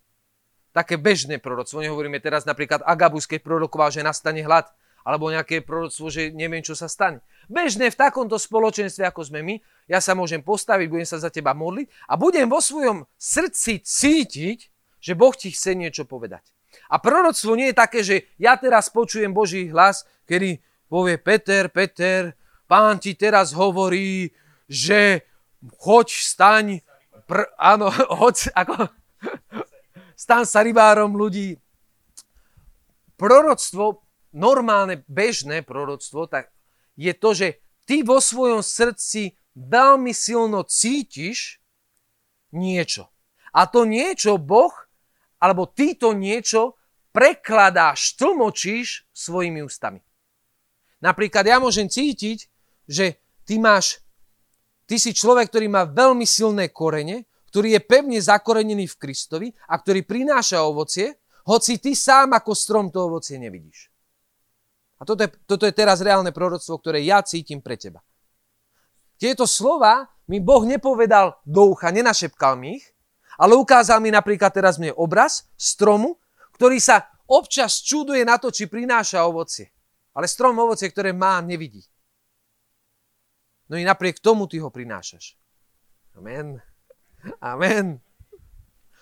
Speaker 1: také bežné proroctvo, nehovoríme teraz napríklad Agabus, keď prorokoval, že nastane hlad, alebo nejaké proroctvo, že neviem, čo sa stane. Bežné v takomto spoločenstve, ako sme my, ja sa môžem postaviť, budem sa za teba modliť a budem vo svojom srdci cítiť, že Boh ti chce niečo povedať. A proroctvo nie je také, že ja teraz počujem Boží hlas, kedy povie Peter, Peter, pán ti teraz hovorí, že choď, staň, pr, áno, hoď, ako, staň sa rybárom ľudí. Proroctvo, normálne, bežné proroctvo, tak je to, že ty vo svojom srdci veľmi silno cítiš niečo. A to niečo Boh, alebo ty to niečo prekladáš, tlmočíš svojimi ústami. Napríklad ja môžem cítiť, že ty máš Ty si človek, ktorý má veľmi silné korene, ktorý je pevne zakorenený v Kristovi a ktorý prináša ovocie, hoci ty sám ako strom to ovocie nevidíš. A toto je, toto je teraz reálne proroctvo, ktoré ja cítim pre teba. Tieto slova mi Boh nepovedal do ucha, nenašepkal mi ich, ale ukázal mi napríklad teraz mne obraz stromu, ktorý sa občas čuduje na to, či prináša ovocie. Ale strom ovocie, ktoré má, nevidí. No i napriek tomu ty ho prinášaš. Amen. Amen.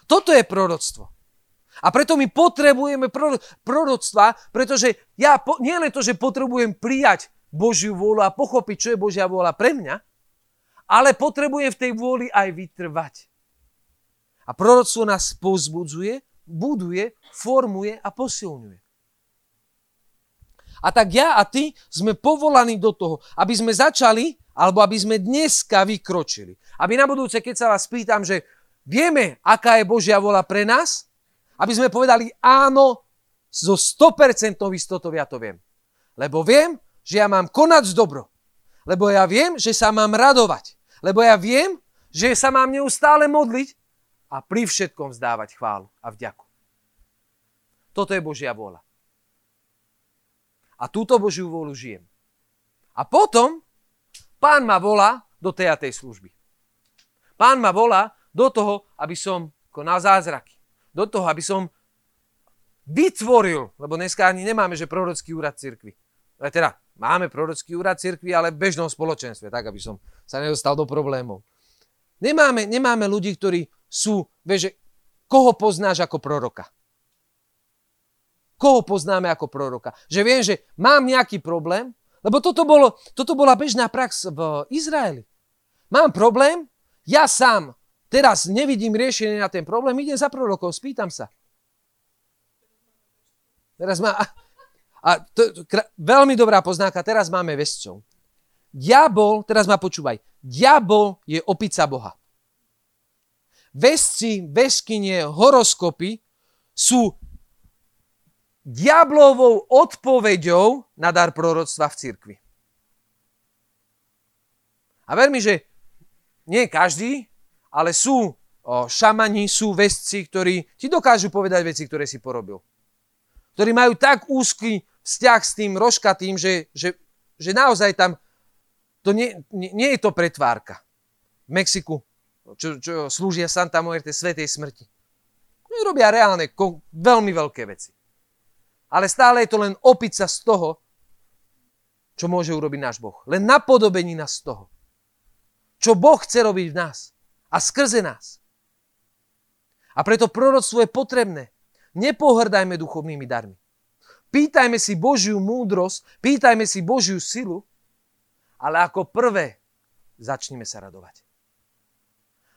Speaker 1: Toto je proroctvo. A preto my potrebujeme proroctva, pretože ja po, nie len to, že potrebujem prijať Božiu vôľu a pochopiť, čo je Božia vôľa pre mňa, ale potrebujem v tej vôli aj vytrvať. A proroctvo nás pozbudzuje, buduje, formuje a posilňuje. A tak ja a ty sme povolaní do toho, aby sme začali alebo aby sme dneska vykročili. Aby na budúce, keď sa vás pýtam, že vieme, aká je Božia vola pre nás, aby sme povedali áno, zo 100% istotou ja to viem. Lebo viem, že ja mám konať dobro. Lebo ja viem, že sa mám radovať. Lebo ja viem, že sa mám neustále modliť a pri všetkom vzdávať chválu a vďaku. Toto je Božia vôľa. A túto Božiu vôľu žijem. A potom Pán ma volá do tej a tej služby. Pán ma volá do toho, aby som konal zázraky. Do toho, aby som vytvoril, lebo dneska ani nemáme, že prorocký úrad cirkvi. Ale teda, máme prorocký úrad cirkvi, ale v bežnom spoločenstve, tak aby som sa nedostal do problémov. Nemáme, nemáme ľudí, ktorí sú, vieš, koho poznáš ako proroka? Koho poznáme ako proroka? Že viem, že mám nejaký problém lebo toto, bolo, toto bola bežná prax v Izraeli. Mám problém, ja sám teraz nevidím riešenie na ten problém, idem za prorokom, spýtam sa. Teraz má... A to, to, veľmi dobrá poznáka, teraz máme vescov. Diabol, teraz ma počúvaj, diabol je opica Boha. Vesci, veskynie, horoskopy sú diablovou odpoveďou na dar proroctva v cirkvi. A ver mi, že nie každý, ale sú o, šamani, sú vesci, ktorí ti dokážu povedať veci, ktoré si porobil. Ktorí majú tak úzky vzťah s tým rožkatým, že, že, že naozaj tam to nie, nie, nie je to pretvárka. V Mexiku čo, čo slúžia Santa Muerte, svetej smrti. Oni robia reálne, veľmi veľké veci. Ale stále je to len opica z toho, čo môže urobiť náš Boh. Len napodobení nás z toho. Čo Boh chce robiť v nás a skrze nás. A preto proroctvo je potrebné. Nepohrdajme duchovnými darmi. Pýtajme si Božiu múdrosť, pýtajme si Božiu silu, ale ako prvé začneme sa radovať.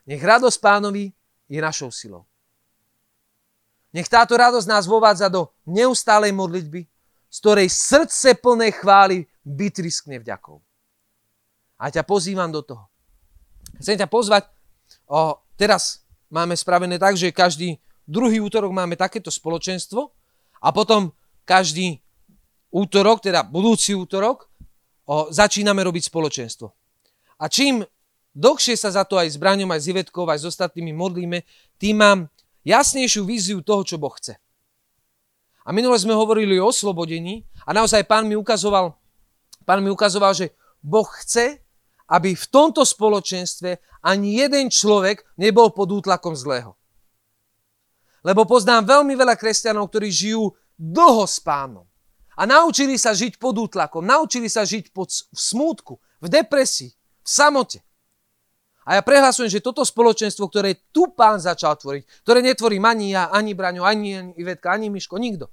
Speaker 1: Nech radosť pánovi je našou silou. Nech táto radosť nás vovádza do neustálej modlitby, z ktorej srdce plné chvály vytriskne vďakou. A ťa pozývam do toho. Chcem ťa pozvať, o, teraz máme spravené tak, že každý druhý útorok máme takéto spoločenstvo a potom každý útorok, teda budúci útorok, o, začíname robiť spoločenstvo. A čím dlhšie sa za to aj s Braňom, aj s Ivetkou, aj s ostatnými modlíme, tým mám jasnejšiu víziu toho, čo Boh chce. A minule sme hovorili o oslobodení a naozaj pán mi ukazoval, pán mi ukazoval, že Boh chce, aby v tomto spoločenstve ani jeden človek nebol pod útlakom zlého. Lebo poznám veľmi veľa kresťanov, ktorí žijú dlho s pánom. A naučili sa žiť pod útlakom, naučili sa žiť pod, v smútku, v depresii, v samote. A ja prehlasujem, že toto spoločenstvo, ktoré tu pán začal tvoriť, ktoré netvorím ani ja, ani Braňo, ani Ivetka, ani Miško, nikto.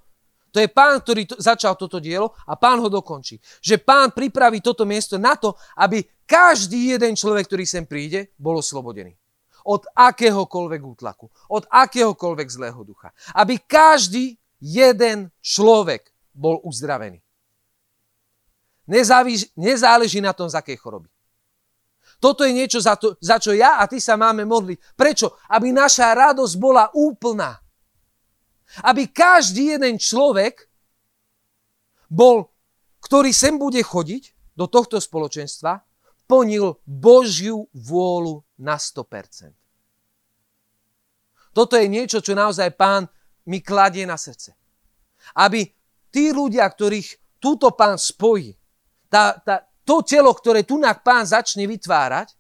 Speaker 1: To je pán, ktorý to, začal toto dielo a pán ho dokončí. Že pán pripraví toto miesto na to, aby každý jeden človek, ktorý sem príde, bol oslobodený. Od akéhokoľvek útlaku, od akéhokoľvek zlého ducha. Aby každý jeden človek bol uzdravený. Nezáleží, nezáleží na tom, z akej choroby. Toto je niečo, za, to, za čo ja a ty sa máme modliť. Prečo? Aby naša radosť bola úplná. Aby každý jeden človek bol, ktorý sem bude chodiť do tohto spoločenstva, plnil Božiu vôľu na 100%. Toto je niečo, čo naozaj pán mi kladie na srdce. Aby tí ľudia, ktorých túto pán spojí, tá, tá, to telo, ktoré tu pán začne vytvárať,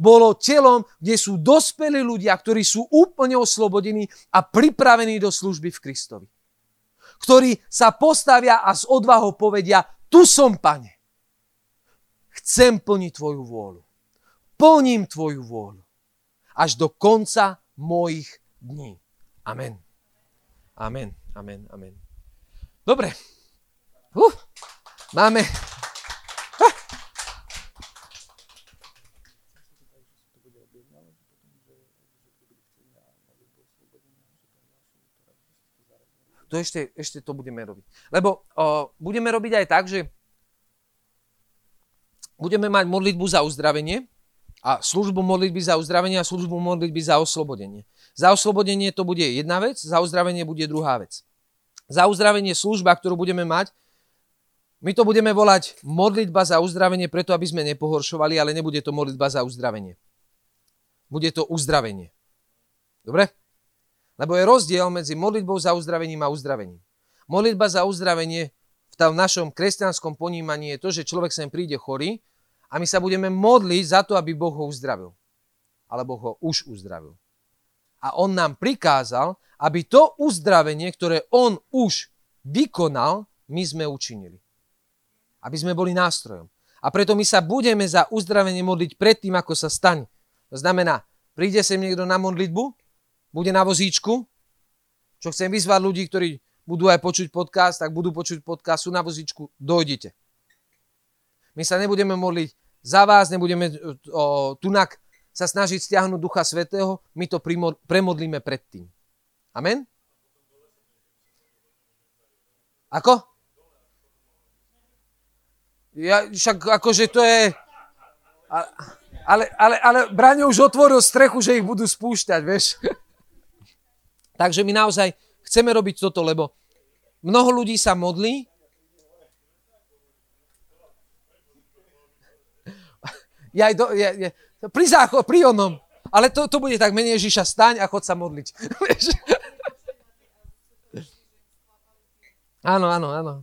Speaker 1: bolo telom, kde sú dospelí ľudia, ktorí sú úplne oslobodení a pripravení do služby v Kristovi. Ktorí sa postavia a s odvahou povedia, tu som, pane. Chcem plniť tvoju vôľu. Plním tvoju vôľu. Až do konca mojich dní. Amen. Amen. Amen. Amen. Dobre. Uh, máme to ešte, ešte to budeme robiť. Lebo o, budeme robiť aj tak, že budeme mať modlitbu za uzdravenie a službu modlitby za uzdravenie a službu modlitby za oslobodenie. Za oslobodenie to bude jedna vec, za uzdravenie bude druhá vec. Za uzdravenie služba, ktorú budeme mať, my to budeme volať modlitba za uzdravenie, preto aby sme nepohoršovali, ale nebude to modlitba za uzdravenie. Bude to uzdravenie. Dobre? Lebo je rozdiel medzi modlitbou za uzdravením a uzdravením. Modlitba za uzdravenie v tom našom kresťanskom ponímaní je to, že človek sem príde chorý a my sa budeme modliť za to, aby Boh ho uzdravil. Alebo ho už uzdravil. A on nám prikázal, aby to uzdravenie, ktoré on už vykonal, my sme učinili. Aby sme boli nástrojom. A preto my sa budeme za uzdravenie modliť predtým, ako sa stane. To znamená, príde sem niekto na modlitbu, bude na vozíčku, čo chcem vyzvať ľudí, ktorí budú aj počuť podcast, tak budú počuť podcast, sú na vozíčku, dojdite. My sa nebudeme modliť za vás, nebudeme o, tunak sa snažiť stiahnuť Ducha Svetého, my to premodlíme predtým. Amen? Ako? Ja, však akože to je... Ale, ale, ale Braňo už otvoril strechu, že ich budú spúšťať, vieš. Takže my naozaj chceme robiť toto, lebo mnoho ľudí sa modlí, ja, do, ja, ja, pri záchod, pri onom. Ale to, to bude tak, menej Ježiša, staň a chod sa modliť. áno, áno, áno.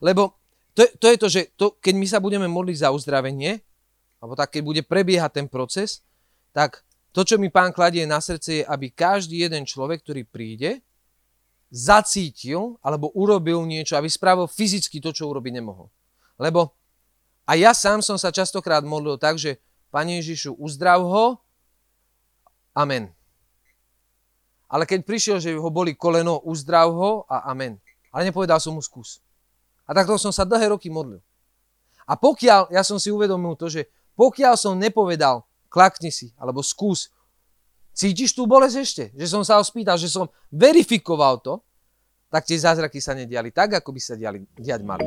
Speaker 1: Lebo to, to je to, že to, keď my sa budeme modliť za uzdravenie, alebo tak, keď bude prebiehať ten proces, tak to, čo mi pán kladie na srdce, je, aby každý jeden človek, ktorý príde, zacítil alebo urobil niečo, aby spravil fyzicky to, čo urobiť nemohol. Lebo a ja sám som sa častokrát modlil tak, že Pane Ježišu, uzdrav ho, amen. Ale keď prišiel, že ho boli koleno, uzdrav ho a amen. Ale nepovedal som mu skús. A takto som sa dlhé roky modlil. A pokiaľ, ja som si uvedomil to, že pokiaľ som nepovedal, klakni si, alebo skús. Cítiš tú bolesť ešte? Že som sa ho spýtal, že som verifikoval to, tak tie zázraky sa nediali tak, ako by sa diali, diať mali.